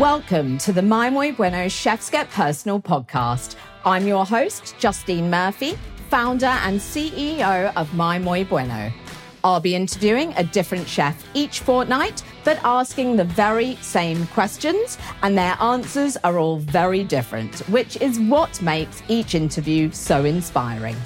Welcome to the My Muy Bueno Chefs Get Personal podcast. I'm your host, Justine Murphy, founder and CEO of My Muy Bueno. I'll be interviewing a different chef each fortnight, but asking the very same questions, and their answers are all very different, which is what makes each interview so inspiring.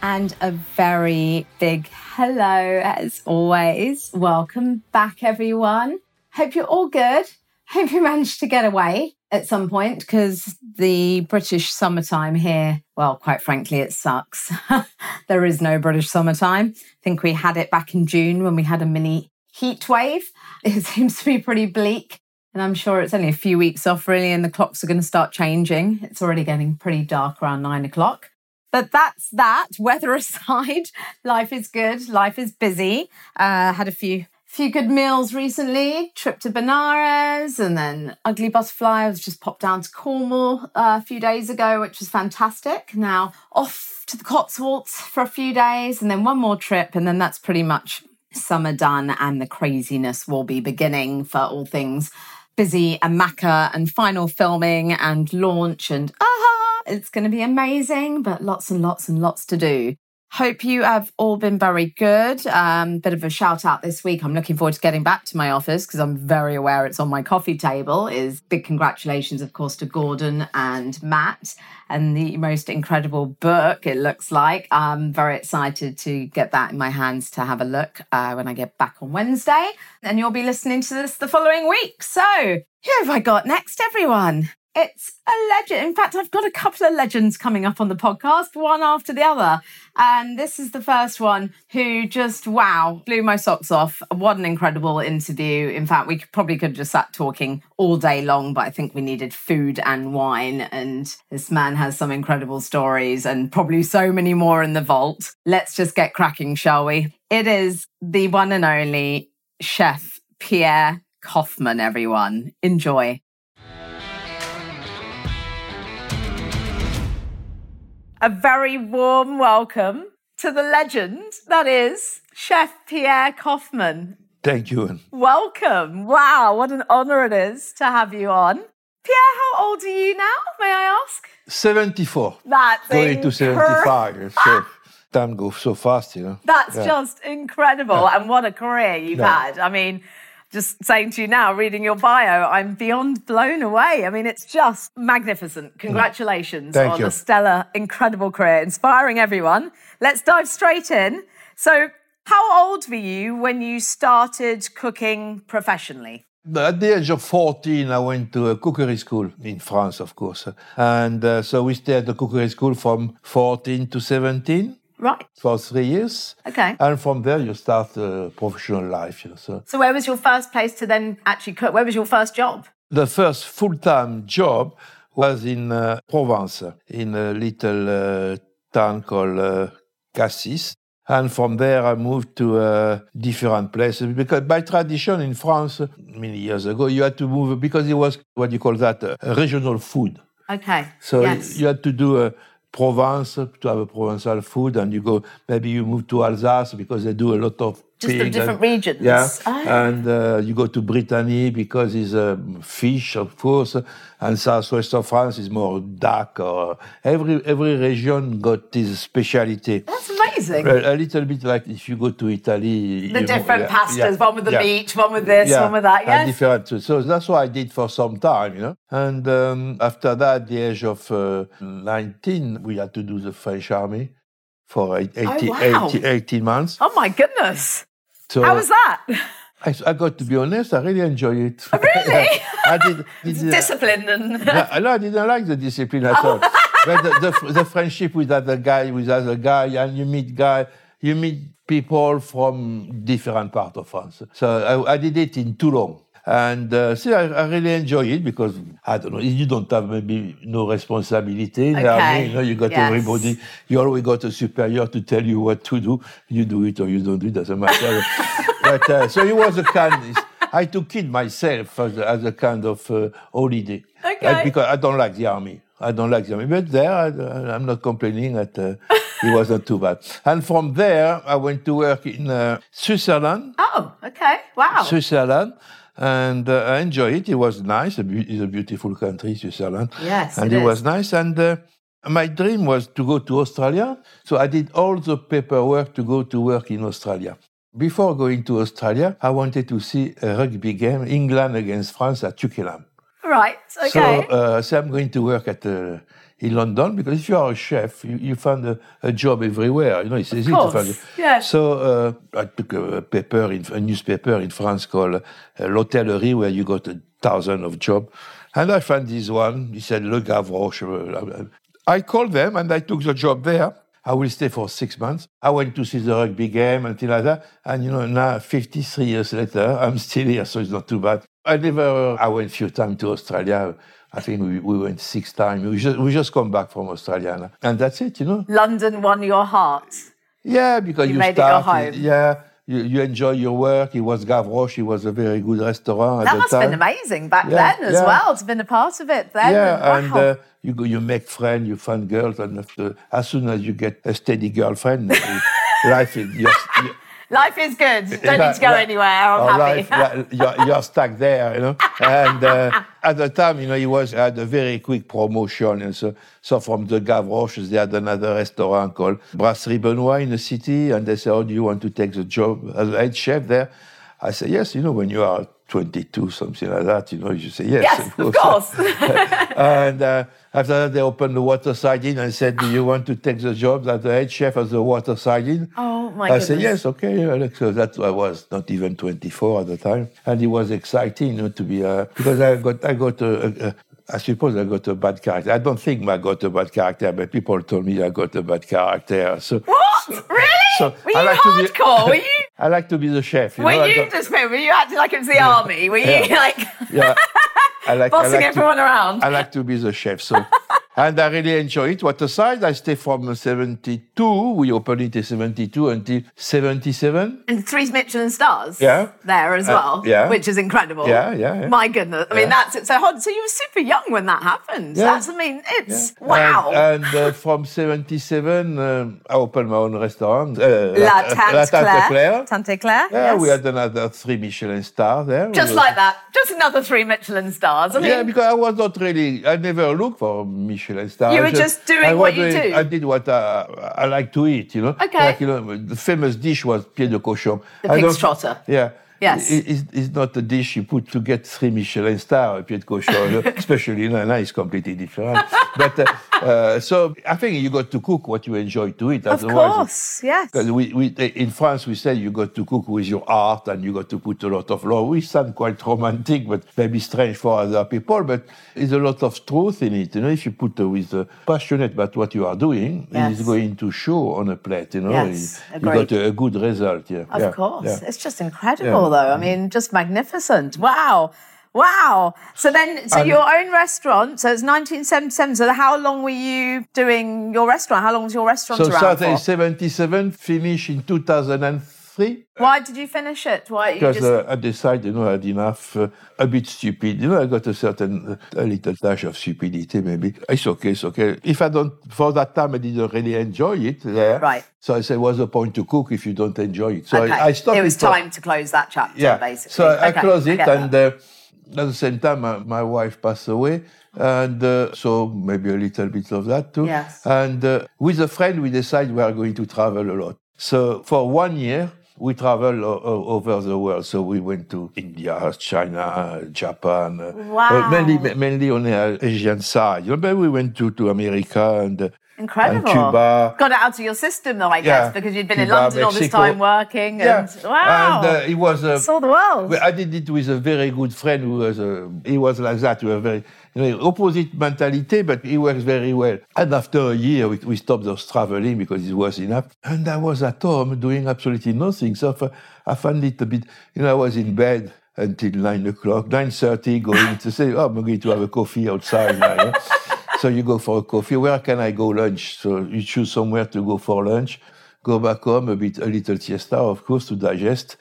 And a very big hello, as always. Welcome back, everyone. Hope you're all good. Hope you managed to get away at some point because the British summertime here, well, quite frankly, it sucks. there is no British summertime. I think we had it back in June when we had a mini heat wave. It seems to be pretty bleak. And I'm sure it's only a few weeks off, really, and the clocks are going to start changing. It's already getting pretty dark around nine o'clock. But that's that. Weather aside, life is good. Life is busy. Uh, had a few few good meals recently. Trip to Benares and then Ugly Butterfly. I was just popped down to Cornwall uh, a few days ago, which was fantastic. Now off to the Cotswolds for a few days and then one more trip. And then that's pretty much summer done and the craziness will be beginning for all things busy and Macca and final filming and launch and aha, it's going to be amazing, but lots and lots and lots to do. Hope you have all been very good. Um, bit of a shout out this week. I'm looking forward to getting back to my office because I'm very aware it's on my coffee table. Is big congratulations, of course, to Gordon and Matt and the most incredible book. It looks like I'm very excited to get that in my hands to have a look uh, when I get back on Wednesday. And you'll be listening to this the following week. So who have I got next, everyone? It's a legend. In fact, I've got a couple of legends coming up on the podcast, one after the other. And this is the first one who just, wow, blew my socks off. What an incredible interview. In fact, we probably could have just sat talking all day long, but I think we needed food and wine. And this man has some incredible stories and probably so many more in the vault. Let's just get cracking, shall we? It is the one and only chef Pierre Koffmann, everyone. Enjoy. A very warm welcome to the legend that is Chef Pierre Koffmann. Thank you. Welcome. Wow, what an honor it is to have you on. Pierre, how old are you now, may I ask? 74. That's going to 75. So time goes so fast, you know. That's yeah. just incredible. Yeah. And what a career you've yeah. had. I mean, just saying to you now, reading your bio, I'm beyond blown away. I mean, it's just magnificent. Congratulations Thank on you. a stellar, incredible career, inspiring everyone. Let's dive straight in. So, how old were you when you started cooking professionally? At the age of 14, I went to a cookery school in France, of course. And uh, so we stayed at the cookery school from 14 to 17. Right. For three years. Okay. And from there, you start a professional life. You know, so. so, where was your first place to then actually cook? Where was your first job? The first full time job was in uh, Provence, in a little uh, town called uh, Cassis. And from there, I moved to uh, different places because by tradition in France, many years ago, you had to move because it was what you call that uh, regional food. Okay. So yes. you had to do a Provence to have a Provençal food, and you go maybe you move to Alsace because they do a lot of just the different regions. Yeah, oh. and uh, you go to Brittany because it's um, fish, of course, and southwest of France is more duck. Or every every region got its speciality. That's amazing. A, little bit like if you go to Italy, the different yeah, pastas, yeah, one with the yeah. meat, one with this, one with that. Yes, different. So that's what I did for some time, you know. And um, after that, at the age of uh, 19, we had to do the French army for 80, oh, wow. 80, 18 months. Oh my goodness. So How was that? I, I, got to be honest, I really enjoy it. Oh, really? I did. did discipline and. no, I didn't like the discipline at all. But the, the, the, friendship with other guy, with other guy, and you meet guy, you meet people from different part of France. So I, I did it in Toulon. And uh, see, I, I, really enjoy it because I don't know. You don't have maybe no responsibility. Okay. I mean, you know, you got yes. everybody. You always got a superior to tell you what to do. You do it or you don't do it. Doesn't matter. but uh, so it was a kind. I took it myself as a, as a kind of uh, holiday. Okay. Because I don't like the army. I don't like the army. But there, I, am not complaining that uh, it wasn't too bad. And from there, I went to work in uh, Switzerland. Oh, okay. Wow. Switzerland and uh, I enjoy it. It was nice. It's a beautiful country, Switzerland. Yes, and it it, was nice. And uh, my dream was to go to Australia, so I did all the paperwork to go to work in Australia. Before going to Australia, I wanted to see a rugby game, England against France at Twickenham. Right. Okay. So, uh, so I'm going to work at uh, in London because if you are a chef, you, you find a, a job everywhere. You know, it's easy to find. yes. So uh, I took a paper in a newspaper in France called uh, L'Hotellerie, where you got a thousand of job, and I found this one. He said Le Gavroche. uh, I called them and I took the job there. I will stay for six months. I went to see the rugby game and things like that. And you know, now 53 years later, I'm still here, so it's not too bad. I never, I went a few times to Australia. I think we, we went six times. We just, we just come back from Australia. now. And that's it, you know? London won your heart. Yeah, because You you, made it your start. home. Yeah, you, you enjoy your work. It was Gavroche. It was a very good restaurant That at must have been amazing back Yeah, then as yeah. well to have been a part of it then. Yeah, and wow. uh, you go, you make friends, you find girls, and after, as soon as you get a steady girlfriend, life is you're, you're, Life is good. Don't need to go anywhere. I'm happy. life, you're, you're stuck there, you know. And uh, at the time, you know, he was had a very quick promotion, and so so from the Gavroches, they had another restaurant called Brasserie Benoit in the city, and they said, "Oh, do you want to take the job as head chef there?" I said, "Yes." You know, when you are 22, something like that, you know, you say yes. yes, of course. and uh, after that, they opened the Waterside Inn and said, "Do you want to take the job as the head chef as the Waterside Inn?" oh my I goodness. said, yes, okay. So that I was not even 24 at the time. And it was exciting, you know, to be, uh, because I got, I got a, a, I suppose I got a bad character. I don't think I got a bad character, but people told me I got a bad character. So, What? Really? so were you I like to be- were you? I like to be the chef. You Were know, you just were you acting like it was the army? Were you Yeah. like yeah. I like, I bossing like to- around? I like to be the chef. So, and I really enjoy it. Waterside, I stay from 72. We opened it in 72 until 77. and three Michelin stars. Yeah. There as Uh, well. yeah. Which is incredible. Yeah, yeah, yeah. My goodness. I mean, that's it. So, hold- so you were super young when that happened. Yeah. That's, I mean, it's wow. And, and uh, from 77, um, I opened my own restaurant. Uh, La Tante Claire. Claire. Tante Claire. Yeah, yes. we had another three Michelin stars there. Just We- like that. Just another three Michelin stars. I mean, yeah, because I was not really, I never looked for Michelin star. You I were just doing I what you doing- do. I did what I, I like to eat, you know. Okay. Like, you know, the famous dish was pied de cochon. The I pig's trotter. Yeah. Yes. It's, it's not a dish you put to get three Michelin star, pied de cochon, especially in now it's completely different. but uh, uh, so I think you got to cook what you enjoy to eat. of course. Yes. because we, we, in France, we say you got to cook with your heart and you got to put a lot of love. We sound quite romantic, but maybe strange for other people. But there's a lot of truth in it. You know, if you put uh, with uh, passionate about what you are doing, Yes. it's going to show on a plate. You know, Yes, you, agreed. got a, a good result. Yeah, Of yeah, course. yeah. It's just incredible, though. I mm-hmm. mean, just magnificent. Wow. Wow. So then, so And- your own restaurant, so it's 1977. So how long were you doing your restaurant? How long was your restaurant So around started in for? 77, finished in 2003. Why did you finish it? Why you Because just... uh, I decided, you know, I had enough, uh, a bit stupid. You know, I got a certain, uh, a little dash of stupidity, maybe. It's okay, it's okay. If I don't, for that time, I didn't really enjoy it there. Right. So I said, what's the point to cook if you don't enjoy it? So okay. I, I stopped it was for- time to close that chapter, yeah. basically. So I closed it, get and uh, at the same time, my, my wife passed away, and uh, so maybe a little bit of that too. Yes. And uh, with a friend, we decided we are going to travel a lot. So for one year, we traveled o- o- over the world. So we went to India, China, Japan. uh, Wow. uh, mainly, mainly on the Asian side. But we went to, to America and, uh, Incredible. and Cuba. Got it out of your system, though, I guess, Yeah. because you'd been in Cuba, London all this time working. Yeah. And wow. And uh, it was a Saw the world. I did it with a very good friend who was a, he was like that. We were very opposite mentality, but he works very well. And after a year, we, we stopped those traveling because it was enough. And I was at home doing absolutely nothing. So I found it a bit, you know, I was in bed until nine o'clock, nine thirty, going to say, oh, I'm going to have a coffee outside now. yeah. So you go for a coffee. Where can I go lunch? So you choose somewhere to go for lunch. Go back home a bit, a little siesta, of course, to digest.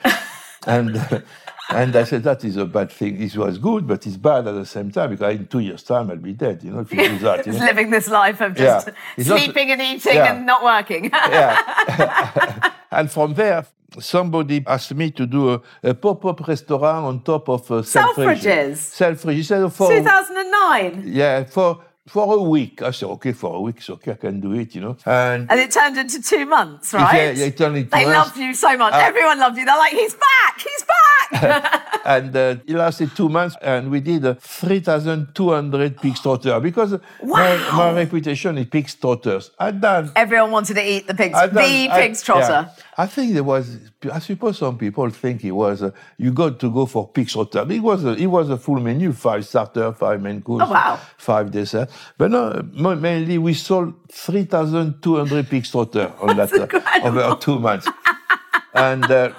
and and I said that is a bad thing. It was good, but it's bad at the same time because in two years' time I'll be dead. You know, if you do that. You Just know? living this life of just Yeah. It's not- sleeping and eating Yeah. and not working. yeah. and from there, somebody asked me to do a, a pop-up restaurant on top of uh, Selfridges. Selfridges. Selfridges. Said for 2009. yeah for for a week. I said okay for a week, it's okay, I can do it, you know. And And it turned into two months, right? yeah, it turned into They us. loved you so much. Everyone loved you. They're like, he's back, he's back. and uh, it lasted two months, and we did uh, 3,200 pig trotter because my, my reputation is pig trotters. I done. Everyone wanted to eat the pigs, done the pig's trotter. yeah. I think there was. I suppose some people think it was. Uh, you got to go for pig trotter. It was. A, it was a full menu: five starter, five main course, Oh, wow. five dessert. But no, mainly we sold 3,200 pig trotter on that uh, incredible. over two months. and uh,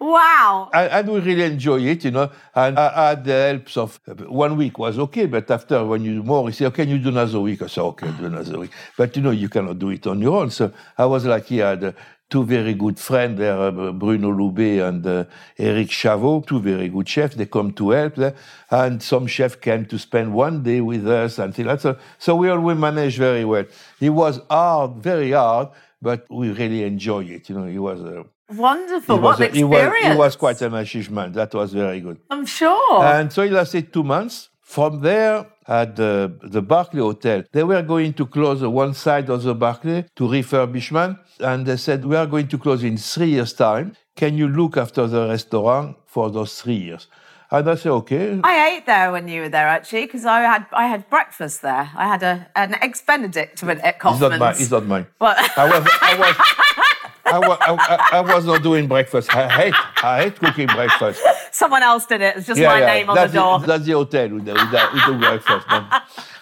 Wow. and, and we really enjoy it, you know. And I, had the helps of one week was okay, but after when you do more, you say, okay, you do another week. I say, okay, do another week. But you know, you cannot do it on your own. So I was lucky. I had uh, two very good friends there, uh, Bruno Loubet and uh, Eric Chavot, two very good chefs. They come to help there. And some chef came to spend one day with us and things like that. So, we always managed very well. It was hard, very hard, but we really enjoy it. You know, it was a, Wonderful. it What was, an a- it, was, experience. it was quite an achievement. That was very good. I'm sure. And so it lasted two months. From there, at the, the Berkeley Hotel, they were going to close one side of the Berkeley to refurbishment. And they said, we are going to close in three years' time. Can you look after the restaurant for those three years? And I said, okay. I ate there when you were there, actually, because I had I had breakfast there. I had a an eggs Benedict at It's Koffmann's. not mine. It's not mine. What? I was, I was, I was, I, I- I was not doing breakfast. I hate, I hate cooking breakfast. Someone else did it. It's just my name on that's the door. that's the hotel with the, with the, with the breakfast.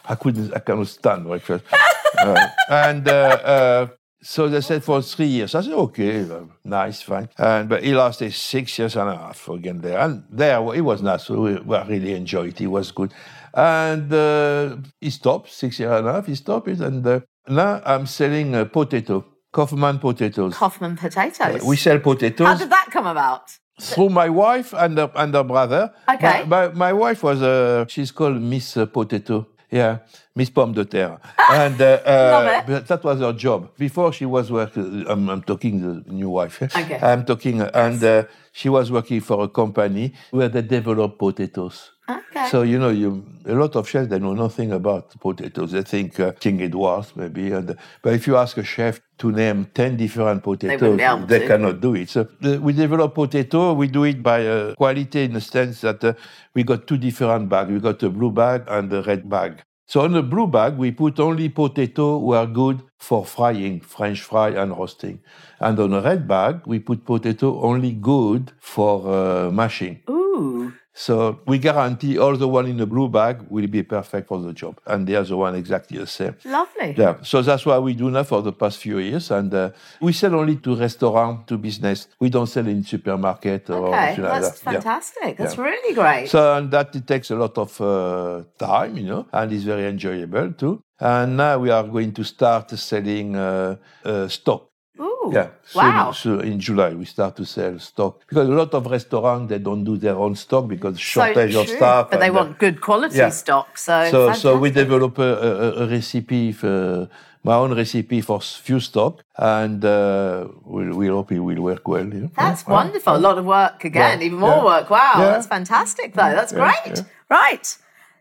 I couldn't, I cannot stand breakfast. Uh, and uh, uh, so they said for three years. I said, okay, uh, nice, fine. And but he lasted six years and a half again there. And there it was nice. So we, we really enjoyed it. It was good. And uh, he stopped six years and a half. He stopped it, and uh, now I'm selling uh, potato, Koffmann potatoes. Koffmann potatoes. we sell potatoes How did that come about? Through my wife and her, and her brother. Okay. My, my, my wife was, uh, she's called Miss uh, Potato. Yeah, Miss Pomme de Terre. and uh, uh, but that was her job. Before she was working, I'm, I'm talking the new wife. eh? Okay. I'm talking, uh, and uh, she was working for a company where they develop potatoes. Okay. So you know, you a lot of chefs they know nothing about potatoes. They think uh, King Edwards maybe, and, but if you ask a chef to name ten different potatoes, able they cannot do it. So uh, we develop potato. We do it by uh, quality in the sense that uh, we got two different bags. We got a blue bag and a red bag. So on the blue bag, we put only potato who are good for frying, French fry and roasting. And on the red bag, we put potato only good for uh, mashing. Ooh. So we guarantee all the one in the blue bag will be perfect for the job, and the other one exactly the same. Lovely. Yeah, so that's what we do now for the past few years, and uh, we sell only to restaurant, to business. We don't sell in supermarket or Okay, anything like that's that. Yeah. fantastic. That's Yeah. really great. So and that it takes a lot of uh, time, you know, and it's very enjoyable too. And now we are going to start selling uh, uh, stock. Ooh. Yeah. So, Wow. In July we start to sell stock because a lot of restaurants they don't do their own stock because shortage so of staff. But they uh, want good quality yeah. stock. So, so so we develop a, a, a recipe for my own recipe for few stock and uh, we we hope it will work well. Know? That's Yeah. wonderful. A lot of work again, Yeah, even more yeah. work. Wow, Yeah. that's fantastic, though. That's Yeah, great. yeah. Right.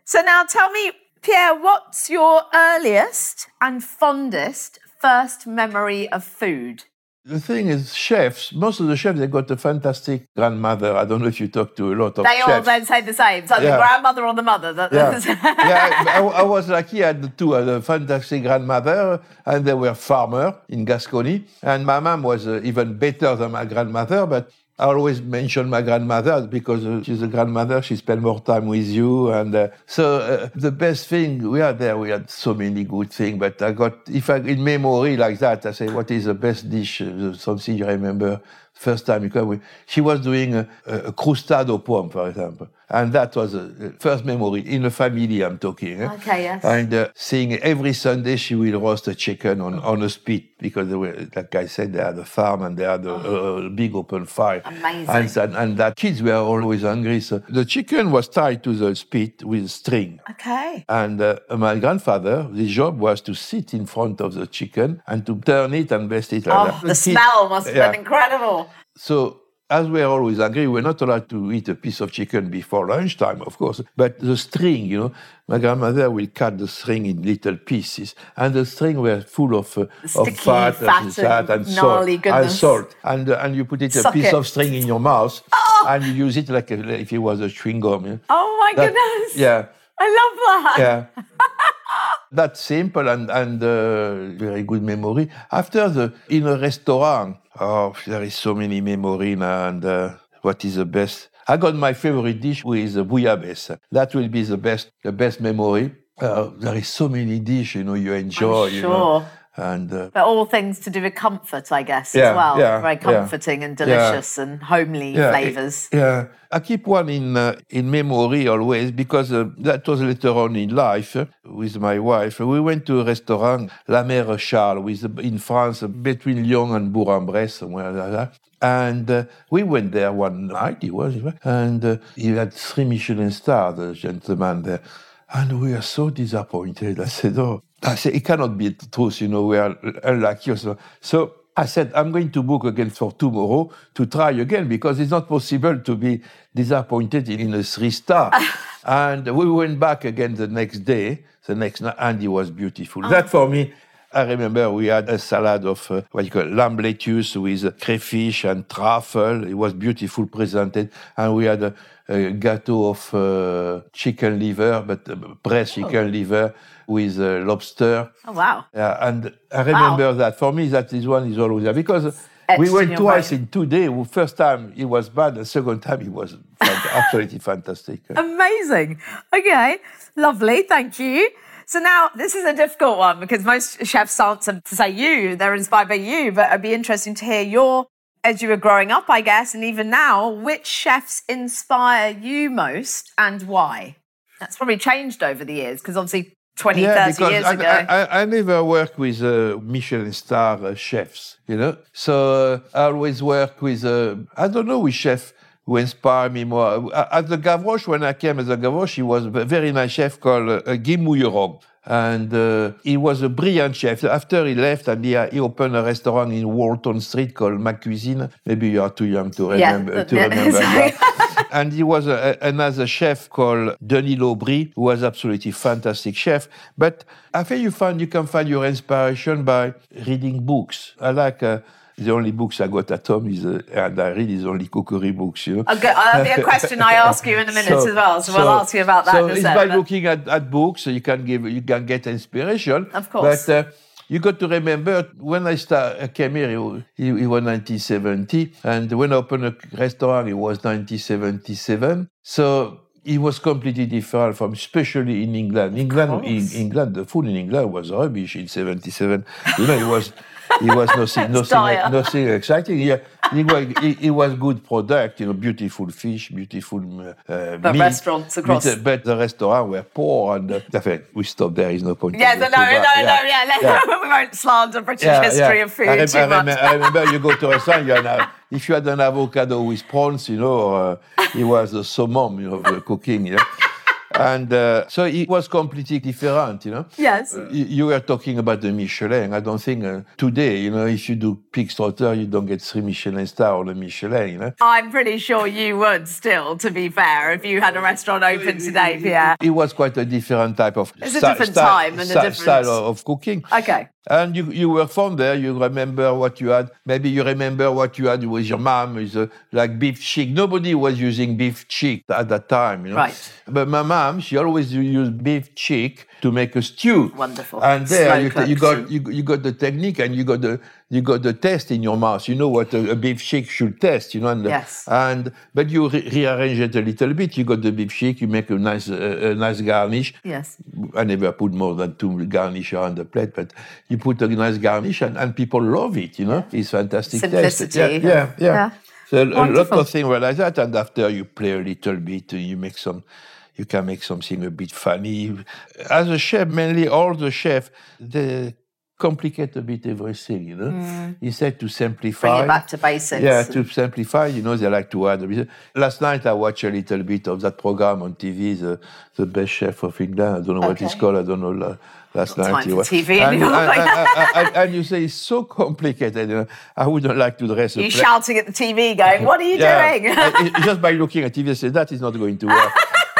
So now tell me, Pierre, what's your earliest and fondest first memory of food? The thing is, chefs, most of the chefs, they got a fantastic grandmother. I don't know if you talk to a lot of They all chefs. then say the same. So the Yeah. grandmother or the mother. That, yeah, yeah I, I was lucky. I had two. A fantastic grandmother, and they were farmer in Gascony. And my mom was uh, even better than my grandmother, but I always mention my grandmother because she's a grandmother. She spent more time with you, and uh, so uh, the best thing we had there. We had so many good things, but I got if I in memory like that, I say, what is the best dish? Something you remember first time you come with. She was doing a, a crustado poem, for example. And that was a first memory in the family, I'm talking. eh? Okay, yes. And uh, seeing every Sunday she will roast a chicken on, on a spit because, they were, like I said, they had a farm and they had a, a, a big open fire. Amazing. And, and, and that kids were always hungry. So the chicken was tied to the spit with string. Okay. And uh, my grandfather, his job was to sit in front of the chicken and to turn it and baste it like Oh, that. the Kid- smell must have yeah. been incredible. So as we are always hungry, we're not allowed to eat a piece of chicken before lunchtime, of course. But the string, you know, my grandmother will cut the string in little pieces, and the string were full of, uh, of fat, fat and, fat and salt, and salt, and uh, and you put it a piece it. of string in your mouth, Oh! and you use it like a, if it was a chewing gum. Yeah. Oh my That- goodness. Yeah. I love that. Yeah. That's simple and, and uh, very good memory. After the, in a restaurant, oh, there is so many memory now and uh, what is the best? I got my favorite dish with uh, bouillabaisse. That will be the best, the best memory. Uh, there is so many dishes, you know, you enjoy, you know. And uh, But all things to do with comfort, I guess, Yeah, as well. yeah, Very yeah. comforting and delicious and homely yeah, flavours. it- yeah, I keep one in uh, in memory always because uh, that was later on in life uh, with my wife. We went to a restaurant, La Mère Charles, with, in France, uh, between Lyon and Bourg-en-Bresse, somewhere like that. And uh, we went there one night, he was, and uh, he had three Michelin stars, the gentleman there. And we are so disappointed. I said, oh, Ah, I said, it cannot be the truth, you know, we are unlucky. So, so I said, I'm going to book again for tomorrow to try again because it's not possible to be disappointed in a three star. and we went back again the next day, the next night, and it was beautiful. Oh. That for me, I remember we had a salad of uh, what you call lamb lettuce with crayfish and truffle. It was beautiful presented, and we had a, a gâteau of uh, chicken liver, but uh, breast chicken liver with uh, lobster. Oh, wow. Yeah, and I remember that. For me, that is one is always there because we went twice in two days. First time it was bad, the second time it was absolutely fantastic. Amazing. Okay, lovely. Thank you. So now this is a difficult one because most chefs answer to say you, they're inspired by you, but it'd be interesting to hear your, as you were growing up, I guess, and even now, which chefs inspire you most and why? That's probably changed over the years because obviously 20, 30 years I, ago. I, I, I never work with uh, Michelin star uh, chefs, you know. So uh, I always work with, uh, I don't know which chef who inspired me more. Uh, At the Gavroche, when I came as a Gavroche, he was a very nice chef called uh, Guy Mouilleron. And uh, he was a brilliant chef. After he left, and he, uh, he opened a restaurant in Walton Street called Ma Cuisine. Maybe you are too young to Yeah, remember. to yeah, remember that. and he was a, a- another chef called Denis Laubry, who was absolutely fantastic chef. But I think you find you can find your inspiration by reading books. I like uh, the only books I got at home is uh, and I read is only cookery books. You know. Okay, that'll be a question I ask you in a minute as well. So, we'll ask you about that So in a it's sec, by but- looking at, at books you can give you can get inspiration. Of course. But uh, you got to remember when I start I came here, it was, it was 1970, and when I opened a restaurant, it was 1977. So it was completely different from, especially in England. England, in. England, the food in England was rubbish in 77. You know, it was. It was nothing, nothing, nothing exciting. Yeah, it was, it, it was good product. You know, beautiful fish, beautiful uh, But meat. restaurants across- But, uh, but the restaurant were poor, and uh, we stop there. Is no point. Yeah, no, no, no, back. no, yeah. let's- we won't slander British history of food I, rem- too I, much. remember, I remember you go to a restaurant, you had a, if you had an avocado with prawns, you know, uh, it was the summum you know, of the cooking, know. And uh, so it was completely different, you know. Yes. You, you were talking about the Michelin. I don't think uh, today, you know, if you do pig slaughter, you don't get three Michelin star on the Michelin, you know. I'm pretty sure you would still, to be fair, if you had a restaurant open today, Pierre. It was quite a different type of It's a different time and a different- style of cooking. Okay. And you, you were from there, you remember what you had. Maybe you remember what you had with your mom, is uh, like beef cheek. Nobody was using beef cheek at that time, you know. Right. But my mom, she always used beef cheek to make a stew. Wonderful. And there you, you got you, you got the technique and you got the you got the taste in your mouth. You know what a, a beef cheek should taste, you know. And, Yes. And but you re- rearrange it a little bit. You got the beef cheek. You make a nice uh, a nice garnish. Yes. I never put more than two garnish on the plate, but you put a nice garnish and, and people love it, you know? It's fantastic taste. Simplicity. Yeah, yeah, yeah. Yeah. So a- a lot of things were like that, and after you play a little bit, you make some, you can make something a bit funny. As a chef, mainly all the chefs, they complicate a bit everything, you know? Instead to simplify. Mm. Bring it back to basics. Yeah, to simplify, you know, they like to add a bit. Last night I watched a little bit of that program on TV, the, the best chef of England. I don't know what it's called. I don't know. la- last time night. you were- TV and, and- and- and- you say it's so complicated. You know, I wouldn't like to dress a You're shouting at the TV, going, "What are you doing?" Uh, just by looking at TV, I say that is not going to work.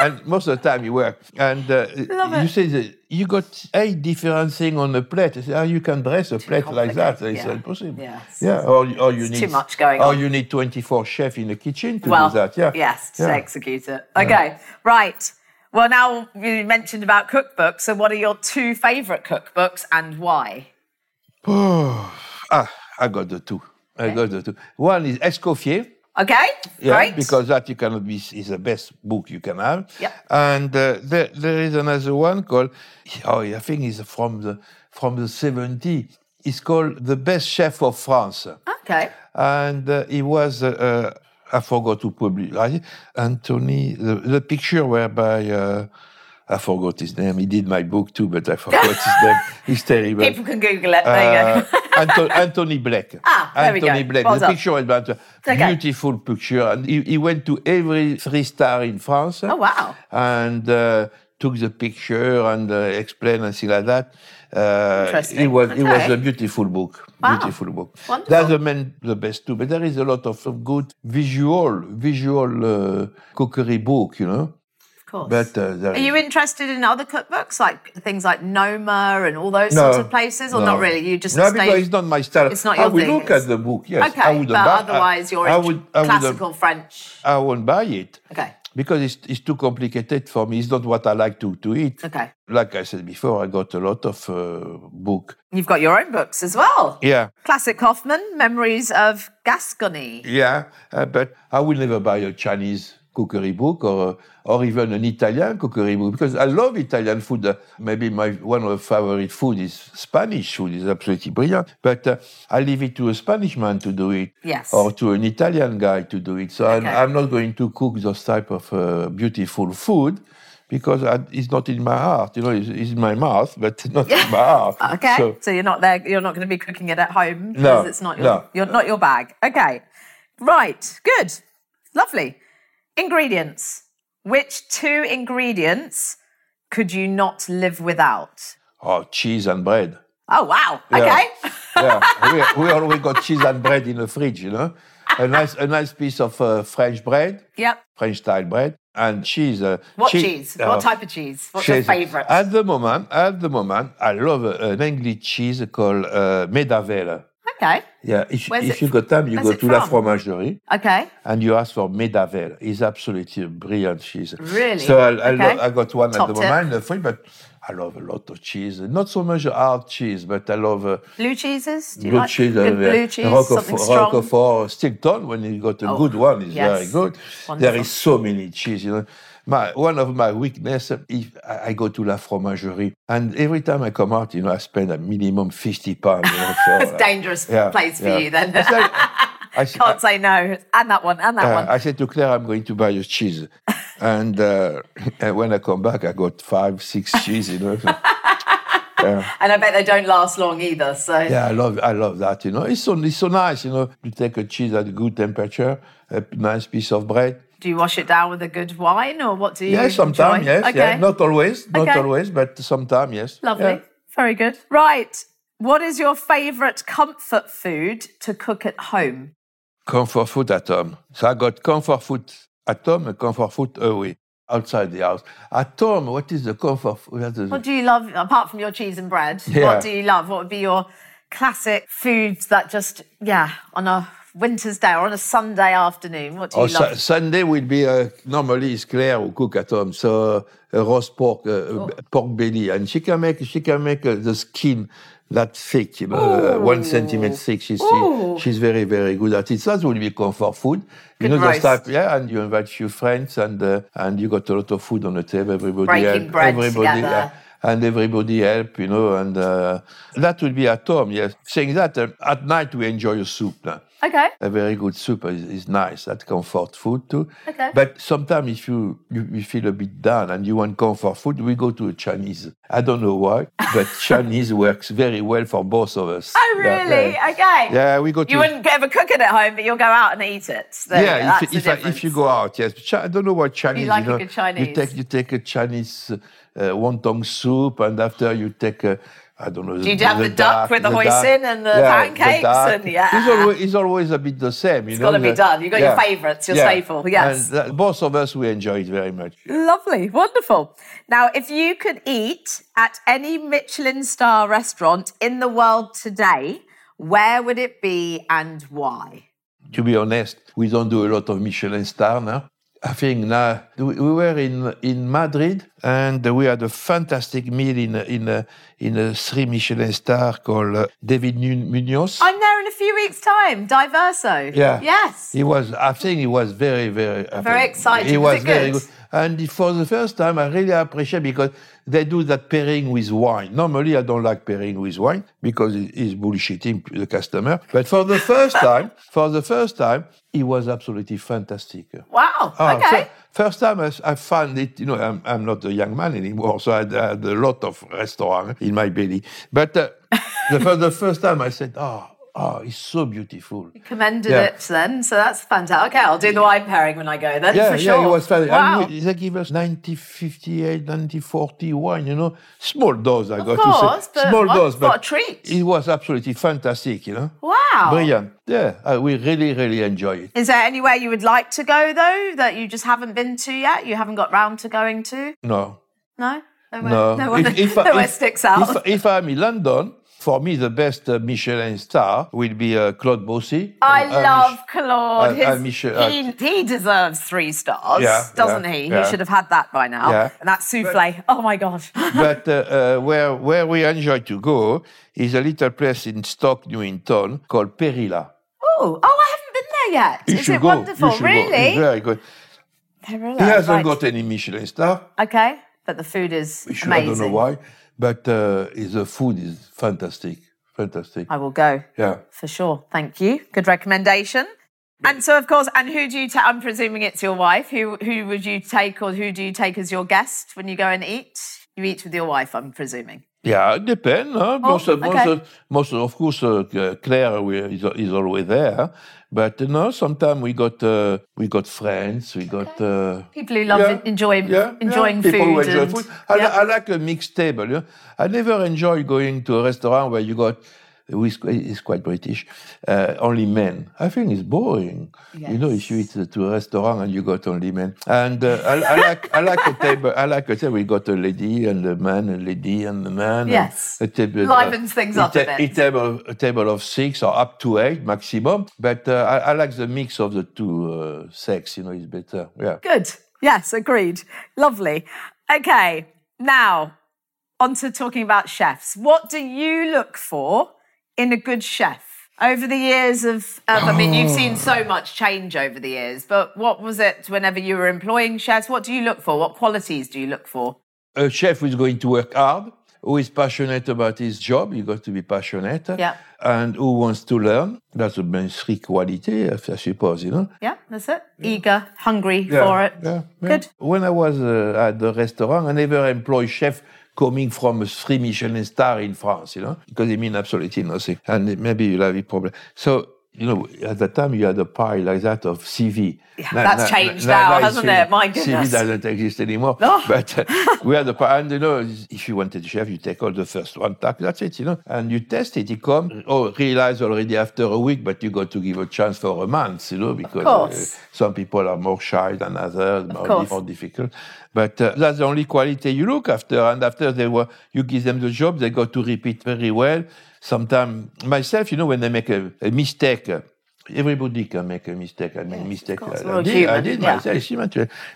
And most of the time, you work. And uh, you say that you got eight different things on the plate. I say, oh, you can dress a plate like that. It's yeah. impossible. Yes. Yeah. Or, or you It's need too much going Or on. you need 24 chefs in the kitchen to well, do that. Yeah. yes, to Yeah. execute it. Okay, right. Well, now you mentioned about cookbooks. So, what are your two favourite cookbooks and why? ah, I got the two. I got the two. One is Escoffier. Okay, Yeah, great. because that you cannot be is the best book you can have. Yeah. And uh, there, there is another one called oh I think it's from the from the 70s. It's called The Best Chef of France. okay, And uh, he was uh, uh, I forgot to publish? Anthony the, the picture whereby uh, I forgot his name. He did my book too, but I forgot his name. He's terrible. people can Google it. There you Uh, go. Anto- Anthony Blake. Ah, there we go. Blake. Well the picture was about a Okay. beautiful picture, and he, he went to every three star in France. Oh, wow. And uh, took the picture and uh, explained and things like that. Uh, Interesting. It was it was a beautiful book. Wow. Beautiful book. Wonderful. That's the main, the best too. But there is a lot of, of good visual visual uh, cookery book, you know. Course. But uh, there Are you interested in other cookbooks, like things like Noma and all those sorts of places, or no. not really? You just no, stay. because it's not my style. It's not I your would thing, look it's- at the book. Yes, I okay, would but buy- otherwise you're I would, I would, classical French. I won't buy it. Okay, Because it's, it's too complicated for me. It's not what I like to, to eat. okay. Like I said before, I got a lot of uh, book. You've got your own books as well. Yeah, Classic Koffmann, Memories of Gascony. yeah. uh, but I will never buy a Chinese cookery book or or even an Italian cookery book because I love Italian food. Maybe my one of my favorite food is Spanish food. is absolutely brilliant. But uh, I leave it to a Spanish man to do it. Yes. Or to an Italian guy to do it. So Okay. I'm, I'm not going to cook those type of uh, beautiful food. Because I, it's not in my heart, you know. It's, it's in my mouth, but not in my heart. Okay, so, So, you're not there. You're not going to be cooking it at home because No, it's not your, no. you're not your bag. Okay, right, good, lovely. Ingredients. Which two ingredients could you not live without? oh, cheese and bread. Oh wow. Yeah. Okay. yeah, we, we always got cheese and bread in the fridge, you know. A nice, a nice piece of uh, French bread, yep. French style bread, and cheese. Uh, What cheese? uh, what type of cheese? What's your favourite? At the moment, at the moment, I love uh, an English cheese called uh. Okay. Yeah, if, Where's if it you got time, you go to La? Fromagerie Okay. and you ask for Medavelle. It's absolutely brilliant cheese. Really? So I, I, Okay. I got one Top at the tip. moment the fridge, but I love a lot of cheese. Not so much hard cheese, but I love uh, Blue cheeses? Do blue like cheese. good uh, blue cheese? Roquefort. Roquefort, Stilton, when you got a Oh, good one, is yes. very good. Wonderful. There is so many cheese, you know. My, one of my weakness, if I I go to La Fromagerie, and every time I come out, you know, I spend a minimum 50 pounds. You know, so, It's uh, a dangerous yeah, place for yeah. you then. Like- Can't say no. And that one, and that uh, one. I said to Claire, I'm going to buy you cheese. and, uh, and when I come back, I got five, six cheese, you know. And I bet they don't last long either. So Yeah, I love, I love that. You know, it's so, it's so nice. You know, to take a cheese at a good temperature, a nice piece of bread. Do you wash it down with a good wine or what do you Yeah, sometimes, yes, Okay. yeah. Not always, not Okay. always, but sometimes, yes. Lovely. Yeah. Very good. Right. What is your favourite comfort food to cook at home? Comfort food at home. So I got comfort food at home and comfort food away, outside the house. At home, what is the comfort food? What do you love apart from your cheese and bread? Yeah. What do you love? What would be your classic foods that just yeah on a winter's day or on a Sunday afternoon? What do you Oh, Su- love? Sunday will be uh, normally it's Claire who cook at home. So uh, roast pork, uh, Oh. pork belly, and she can make she can make uh, the skin that thick, you know, uh, one centimeter thick. She's she, she's very very good at it. So that will be comfort food. Good you know, roast. those type, yeah, and you invite few friends, and uh, and you got a lot of food on the table. Everybody Breaking help, bread everybody, together. and everybody help, you know, and uh, that would be at home. Yes, saying that uh, at night we enjoy a soup. Now. Okay. A very good soup is, is nice. That comfort food too. Okay. But sometimes if you, you you feel a bit down and you want comfort food, we go to a Chinese. I don't know why, but Chinese works very well for both of us. Oh, really? Yeah, Okay. Yeah, we go to. You wouldn't ever cook it at home, but you'll go out and eat it. You go. yeah, if, if, I, if you go out, yes. I don't know what Chinese. You like a know, good Chinese. You take you take a Chinese uh, wonton soup, and after you take a. I don't know. Do you have the duck with the hoisin and the pancakes and- yeah. It's always, it's always a bit the same. You It's know, gotta be done. You've got your favourites, your staple, yes. And both of us we enjoy it very much. Lovely, wonderful. Now, if you could eat at any Michelin star restaurant in the world today, where would it be and why? To be honest, we don't do a lot of Michelin star now. I think now we we were in in Madrid and we had a fantastic meal in a, in a, in a three Michelin star called uh, David Munoz. I'm there in a few weeks' time, DiverXO. Yeah. Yes. He was, I think he was very, very, Very exciting. He Was was it very good? good. And for the first time, I really appreciate because they do that pairing with wine. Normally, I don't like pairing with wine because it is bullshitting the customer. But for the first time, for the first time, it was absolutely fantastic. Wow. Ah, okay. so first time I, I found it, you know, I'm, I'm not a young man anymore, so I had, a lot of restaurant in my belly. But uh, the, for the first time I said, oh, oh, it's so beautiful. Commended Yeah. it then, so that's fantastic. Okay, I'll do the wine pairing when I go then Yeah, for yeah, sure. it was funny. Wow. We- they give us 1958, 1940 wine, you know, small dose, I Of got course, to but say. Small what- dose, what but a treat. it was absolutely fantastic, you know. Wow. Brilliant. Yeah, uh, we really, really enjoy it. Is there anywhere you would like to go though that you just haven't been to yet? You haven't got round to going to? No, No? Nowhere, no. Nowhere, If- if nowhere if- sticks out. If, if I'm in London, for me, the best uh, Michelin star will be uh, Claude Bosi. I Uh, love Mich- Claude. uh, His, uh, Michel- uh, he, he deserves three stars, Yeah, doesn't yeah, he? He should have had that by now. Yeah. And that souffle. oh my God. but uh, uh, where where we enjoy to go is a little place in Stoke Newington called Perilla. oh, oh, I haven't been there yet. You Is should it go. wonderful? You should go. Really? It's very good. Perilla, He hasn't right. got any Michelin star. Okay, but the food is We should, I don't know why, but uh, uh, food is fantastic. Fantastic. I will go Yeah. for sure. Thank you. Good recommendation. And so, of course, and who do you take? I'm presuming it's your wife. Who who would you take, or who do you take as your guest when you go and eat? You eat with your wife, I'm presuming. Yeah, it depends. Huh? most, of, most, Oh, okay. of, most of, of course, uh, Claire we, is, is always there. But you know, sometimes we got uh, we got friends. We got uh, People who love Yeah, enjoy yeah, enjoying yeah. People who food. enjoy and, food. I. I like a mixed table. You know? I never enjoy going to a restaurant where you got. Who is quite- It's quite British. Uh, only men. I think it's boring. You know, if you eat to a restaurant and you got only men. And uh, I, I like I like a table. I like a table. We got a lady and a man, a lady and a man. Yes. A table. Livens things up a bit. A table, a table of six or up to eight maximum. But uh, I, I like the mix of the two uh, sex. You know, it's better. Yeah. Good. Yes, agreed. Lovely. Okay, now on to talking about chefs. What do you look for in a good chef? Over the years of, of I mean, you've seen so much change over the years, but what was it whenever you were employing chefs? What do you look for? What qualities do you look for? a chef who is going to work hard, who is passionate about his job, you got to be passionate, Yeah. and who wants to learn. That's the main three quality, I suppose, you know. Yeah, that's it. Eager, hungry for it. Yeah, yeah. Good. When I was uh, at the restaurant, I never employed chef coming from a three Michelin star in France, you know, because it means absolutely nothing. And maybe you'll have a problem. So, you know, at the time you had a pile like that of CV. Yeah, that's changed now, hasn't CV it? My goodness. CV doesn't exist anymore. No. But uh, we had a pile, and you know, if you wanted a chef, you take all the first one, tack, that's it, you know, and you test it. He come, oh, realize already after a week, but you got to give a chance for a month, you know, because uh, some people are more shy than others, more, more difficult. But uh, that's the only quality you look after. And after they were, you give them the job, they got to repeat very well. Sometimes myself, you know, when they make a, a mistake, uh, everybody can make a mistake. I mean, mistake. course, I, I did, I did yeah. myself. it's human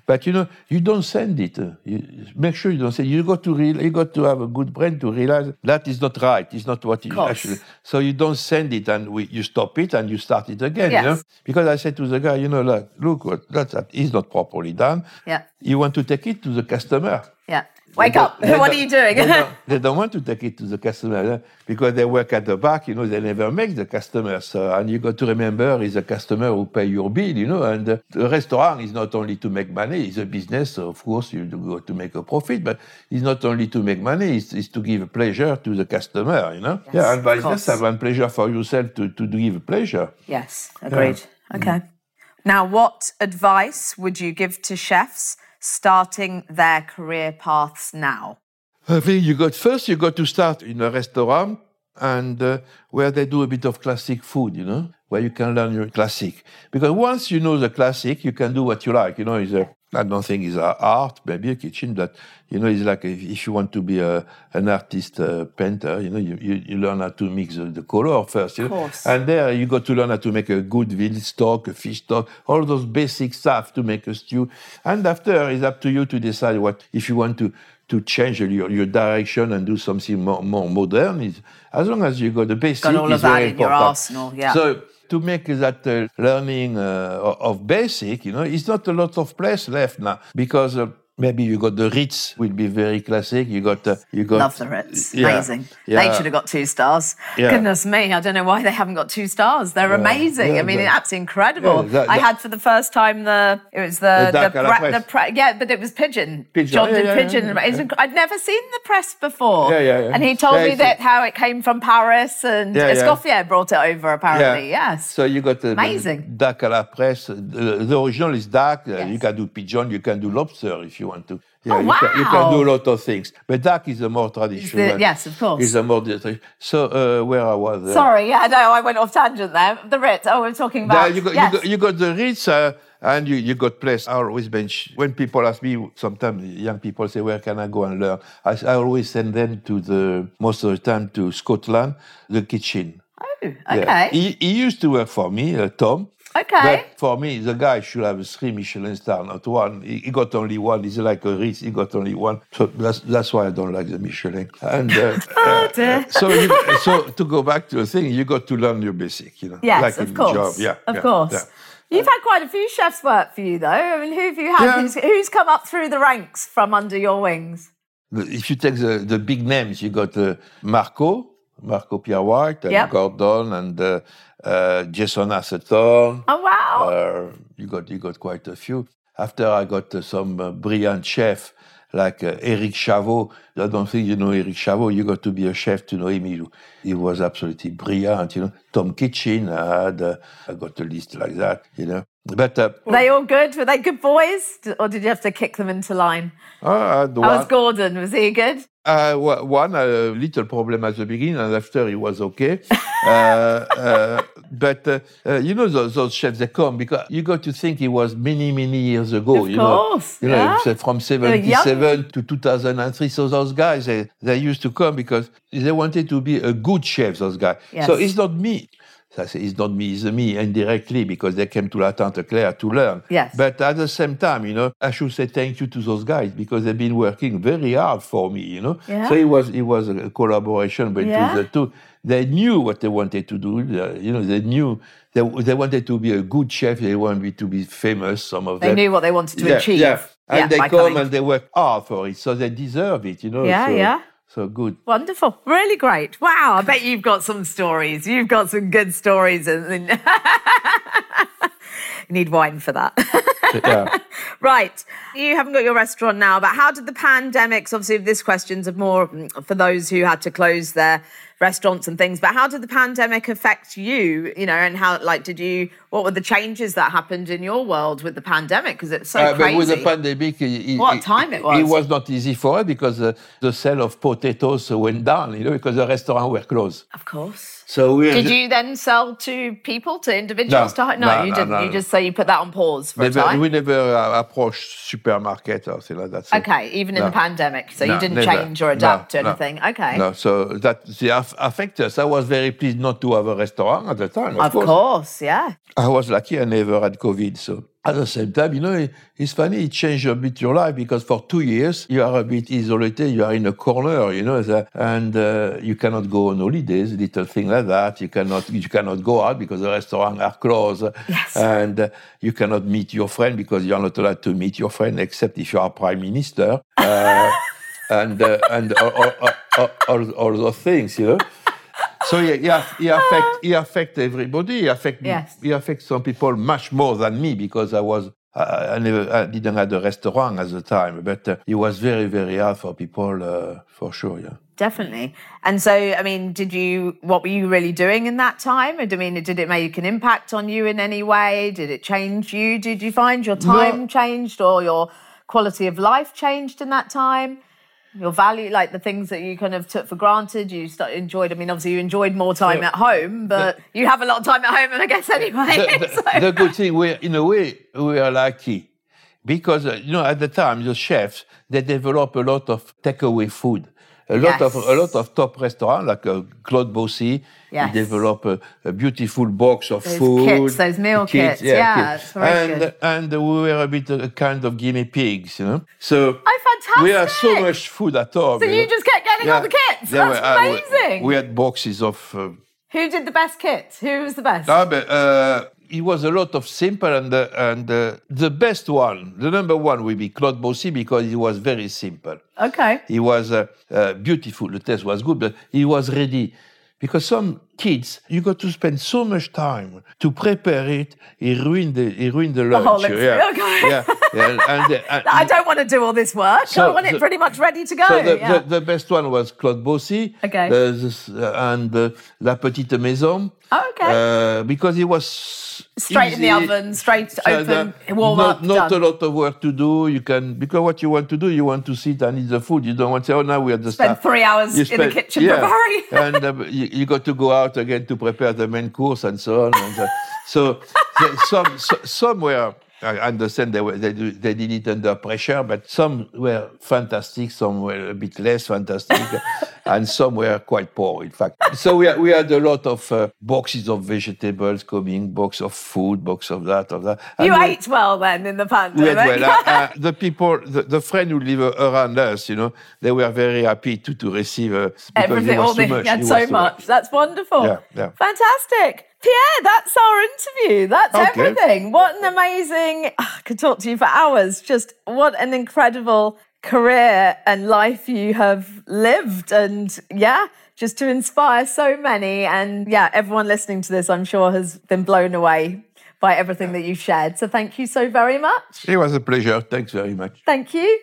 But you know, you don't send it. uh, You, make sure you don't send. You got to real, you got to have a good brain to realize that is not right. It's not what you actually. So you don't send it and we, you stop it and you start it again. You know, because I said to the guy, you know, look, look what that, that is not properly done. Yeah. You want to take it to the customer. Yeah. Wake They up. What are you doing? They don't, they don't want to take it to the customer eh, because they work at the back. You know, they never make the customer. So, and you got to remember, it's a customer who pay your bill. You know, and uh, the restaurant is not only to make money; it's a business. So of course, you do go to make a profit, but it's not only to make money; it's, it's to give pleasure to the customer. You know, Yes, yeah, and vice versa, and pleasure for yourself to to give pleasure. Yes, agreed. Okay. Now, what advice would you give to chefs starting their career paths now? I think you got first you got to start in a restaurant and uh, where they do a bit of classic food, you know, where you can learn your classic. Because once you know the classic, you can do what you like. You know, it's a, I don't think it's art, maybe a kitchen, but you know, it's like if, if you want to be a, an artist uh, painter, you know, you, you, you learn how to mix the, the color first. You know? course. And there you got to learn how to make a good veal stock, a fish stock, all those basic stuff to make a stew. And after, it's up to you to decide what, if you want to, to change your, your direction and do something more, more modern. As long as you got the basic, Got all of that very in your important. arsenal, yeah. So to make that uh, learning uh, of basic, you know, it's not a lot of place left now because uh, maybe you got the Ritz will be very classic. You got uh, you got Love the Ritz. Yeah, Amazing. They should have got two stars. Yeah. Goodness me, I don't know why they haven't got two stars. They're amazing. Yeah, I mean, the- absolutely incredible. Yeah, that- I had for the first time the it was the The duck à la pre- presse. the pre- yeah, but it was pigeon. Pigeon. John Yeah, did yeah, yeah, pigeon. yeah, inc- I'd never seen the press before. Yeah, yeah, yeah. And he told Yeah, me that how it came from Paris and Yeah, yeah. Escoffier brought it over apparently. Yes. So you got the Amazing. duck à la presse. The, the original is duck. Uh, You can do pigeon. You can do lobster if you want to. Yeah, Oh, you, can, you can do a lot of things. But duck is a more traditional. one. yes, of course. Is a more traditional. So uh, where I was. Uh, Sorry, yeah, no, I went off tangent there. The Ritz. Oh, we're talking about. you got, yes. you got you got the Ritz uh, and you, you got place. I always bench when people ask me. Sometimes young people say, "Where can I go and learn?" I, I always send them to the most of the time to Scotland, the Kitchin. Oh, Yeah. okay. He, he used to work for me, uh, Tom. Okay. But for me, the guy should have three Michelin star, not one. He, he got only one. He's like a Ritz. He got only one. So that's that's why I don't like the Michelin. And uh, Oh, dear. so you, so to go back to the thing, you got to learn your basic. You know, Yes, like of course. job. Yeah, of yeah, course. yeah. You've had quite a few chefs work for you, though. I mean, who have you had? Yeah. Who's, who's come up through the ranks from under your wings? If you take the, the big names, you got uh, Marco, Marco Pierre White, and Yep. Gordon, and uh, uh, Jason Atherton. Oh, wow. Uh, you got you got quite a few. After I got uh, some uh, brilliant chef like uh, Eric Chavot. I don't think you know Eric Chavot. You got to be a chef to know him. He, he was absolutely brilliant. You know, Tom Kitchin. I had uh, I got a list like that. You know, but uh, Were they all good? Were they good boys? Or did you have to kick them into line? I was Gordon? Was he good? Uh, one a little problem at the beginning, and after it was okay. uh, uh, but uh, uh, you know those, those chefs they come because you got to think it was many many years ago. Of you know, course, you know, yeah. uh, from '77 to 2003. So those guys they, they used to come because they wanted to be a good chef. Those guys. So it's not me. So I say it's not me, it's me indirectly because they came to La Tante Claire to learn. Yes. But at the same time, you know, I should say thank you to those guys because they've been working very hard for me, you know. Yeah. So it was it was a collaboration between Yeah. the two. They knew what they wanted to do. you know, they knew they, they wanted to be a good chef. They wanted to be famous. Some of They them. They knew what they wanted to yeah, achieve. Yeah. And they come coming. and they work hard for it, so they deserve it. You know. Yeah, so, yeah. So good. Wonderful. Really great. Wow. I bet you've got some stories. You've got some good stories. And, and you need wine for that. yeah. right. You haven't got your restaurant now, but how did the pandemics, obviously, this question's of more for those who had to close their restaurants and things, but how did the pandemic affect you, you know, and how, like, did you, what were the changes that happened in your world with the pandemic? Because it's so Uh, crazy. but with the pandemic, it, it- What time it was. It was not easy for us because uh, the sale of potatoes went down, you know, because the restaurants were closed. of course. So we Did you then sell to people, to individuals? No, to, no, no, you no, didn't. no, you no. just say you put that on pause for never, a time. we never uh, approached supermarket or something like that. So- okay, even in the pandemic, so you didn't never. change or adapt No, to no. anything. Okay, No, so that the aff- affect us. I was very pleased not to have a restaurant at the time. Of, of course. yeah. I was lucky I never had COVID. So at the same time, you know, it- it's funny, it changed a bit your life because for two years you are a bit isolated, you are in a corner, you know, and uh, you cannot go on holidays, little thing like that. You cannot you cannot go out because the restaurants are closed, Yes. and uh, you cannot meet your friend because you are not allowed to meet your friend except if you are prime minister. Uh, and uh, and all, all, all, all, all those things, you know. So yeah, he, aff- he affect he affect everybody. He affect Yes. he affect some people much more than me because I was I, I never I didn't have a restaurant at the time, but uh, it was very very hard for people uh, for sure. Yeah. Definitely. And so, I mean, did you, what were you really doing in that time? I mean, did it make an impact on you in any way? Did it change you? Did you find your time changed or your quality of life changed in that time? Your value, like the things that you kind of took for granted, you start, enjoyed. I mean, obviously, you enjoyed more time So, at home, but you have a lot of time at home, and I guess, anyway. the, So- the, the good thing, we in a way, we are lucky because uh, you know at the time the chefs they develop a lot of takeaway food. A lot of a lot of top restaurants like uh, Claude Bosi, Yes. he developed a, a beautiful box of Those food, kits, those meal kits, yeah, it's very and good. and we were a bit a kind of guinea pigs, you know. So Oh, fantastic. we had so much food at home. So you know. just kept getting all the kits? there That's were- uh, we- amazing. We had boxes of. Uh, Who did the best kits? Who was the best? Ah, but, uh, it was a lot of simple and uh, and uh, the best one, the number one will be Claude Bosi because he was very simple. okay. He was uh, uh, beautiful. The taste was good, but he was ready. Because some kids, you got to spend so much time to prepare it. He ruined the he ruined the lunch. whole yeah. Okay. yeah, yeah, and, uh, and- I don't want to do all this work. I So want it the- pretty much ready to go. So the, yeah. the, the best one was Claude Bosi. Okay. Uh, and uh, La Petite Maison. Oh, okay. Uh, because it was straight in the oven, straight So open, warm not, up, Not done. a lot of work to do. You can because what you want to do, you want to sit and eat the food. You don't want to say, "Oh, now we have the Spend staff." three hours You in the kitchen preparing. and uh, you, you got to go out again to prepare the main course and so on. And, uh, so the- some so, some were. I understand they were they, do, they did it under pressure, but some were fantastic, some were a bit less fantastic, and some were quite poor, in fact. So we had, we had a lot of uh, boxes of vegetables coming, box of food, box of that, of that. You And we- ate well then in the we pandemic. had well. Uh, uh, the people, the, the friends who live around us, you know, they were very happy to, to receive uh, Everything, all too the, much. had It so too much. That's wonderful. Yeah, yeah. Fantastic. Pierre, that's our interview. That's Okay. everything. What an amazing, I could talk to you for hours. Just what an incredible career and life you have lived. And yeah, just to inspire so many. And yeah, everyone listening to this, I'm sure, has been blown away by everything that you've shared. So thank you so very much. It was a pleasure. Thanks very much. Thank you.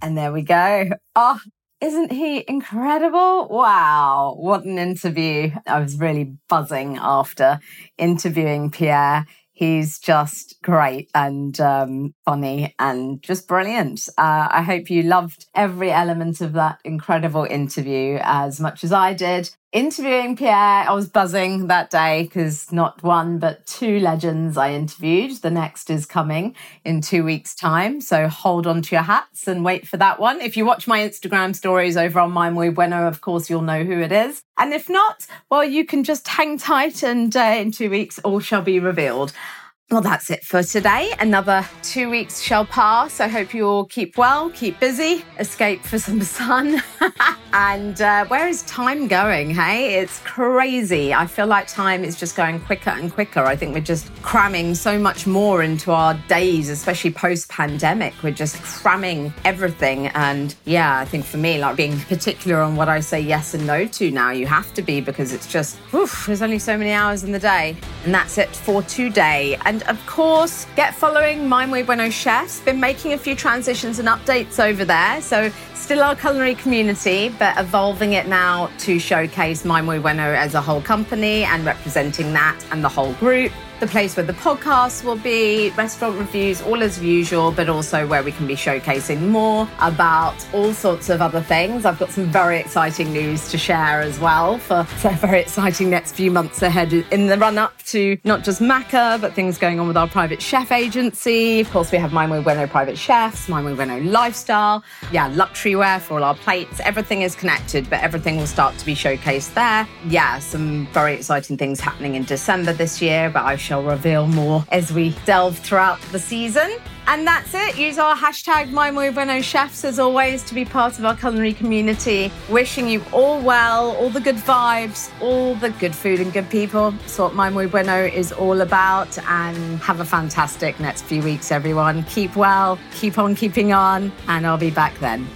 And there we go. Oh, isn't he incredible? Wow, what an interview. I was really buzzing after interviewing Pierre. He's just great and um, funny and just brilliant. Uh, I hope you loved every element of that incredible interview as much as I did. Interviewing Pierre, I was buzzing that day because not one but two legends I interviewed. The next is coming in two weeks' time. So hold on to your hats and wait for that one. If you watch my Instagram stories over on My Muy Bueno, of course, you'll know who it is. And if not, well, you can just hang tight and uh, in two weeks, all shall be revealed. Well, that's it for today. Another two weeks shall pass. I hope you all keep well, keep busy, escape for some sun. and uh, where is time going? Hey, it's crazy. I feel like time is just going quicker and quicker. I think we're just cramming so much more into our days, especially post pandemic. We're just cramming everything. And yeah, I think for me, like being particular on what I say yes and no to now, you have to be because it's just, oof, there's only so many hours in the day. And that's it for today. And of course, get following My Muy Bueno Chefs. Been making a few transitions and updates over there. So still our culinary community, but evolving it now to showcase My Muy Bueno as a whole company and representing that and the whole group. The place where the podcast will be, restaurant reviews, all as usual, but also where we can be showcasing more about all sorts of other things. I've got some very exciting news to share as well for very exciting next few months ahead in the run up to not just Maca, but things going on with our private chef agency. Of course, we have My Muy Bueno Private Chefs, My Muy Bueno Lifestyle, yeah, luxury wear for all our plates. Everything is connected, but everything will start to be showcased there. Yeah, some very exciting things happening in December this year, but I've shall reveal more as we delve throughout the season. And that's it. Use our hashtag MyMuyBuenoChefs as always to be part of our culinary community. Wishing you all well, all the good vibes, all the good food and good people. That's what My Muy Bueno is all about. And have a fantastic next few weeks, everyone. Keep well, keep on keeping on, and I'll be back then.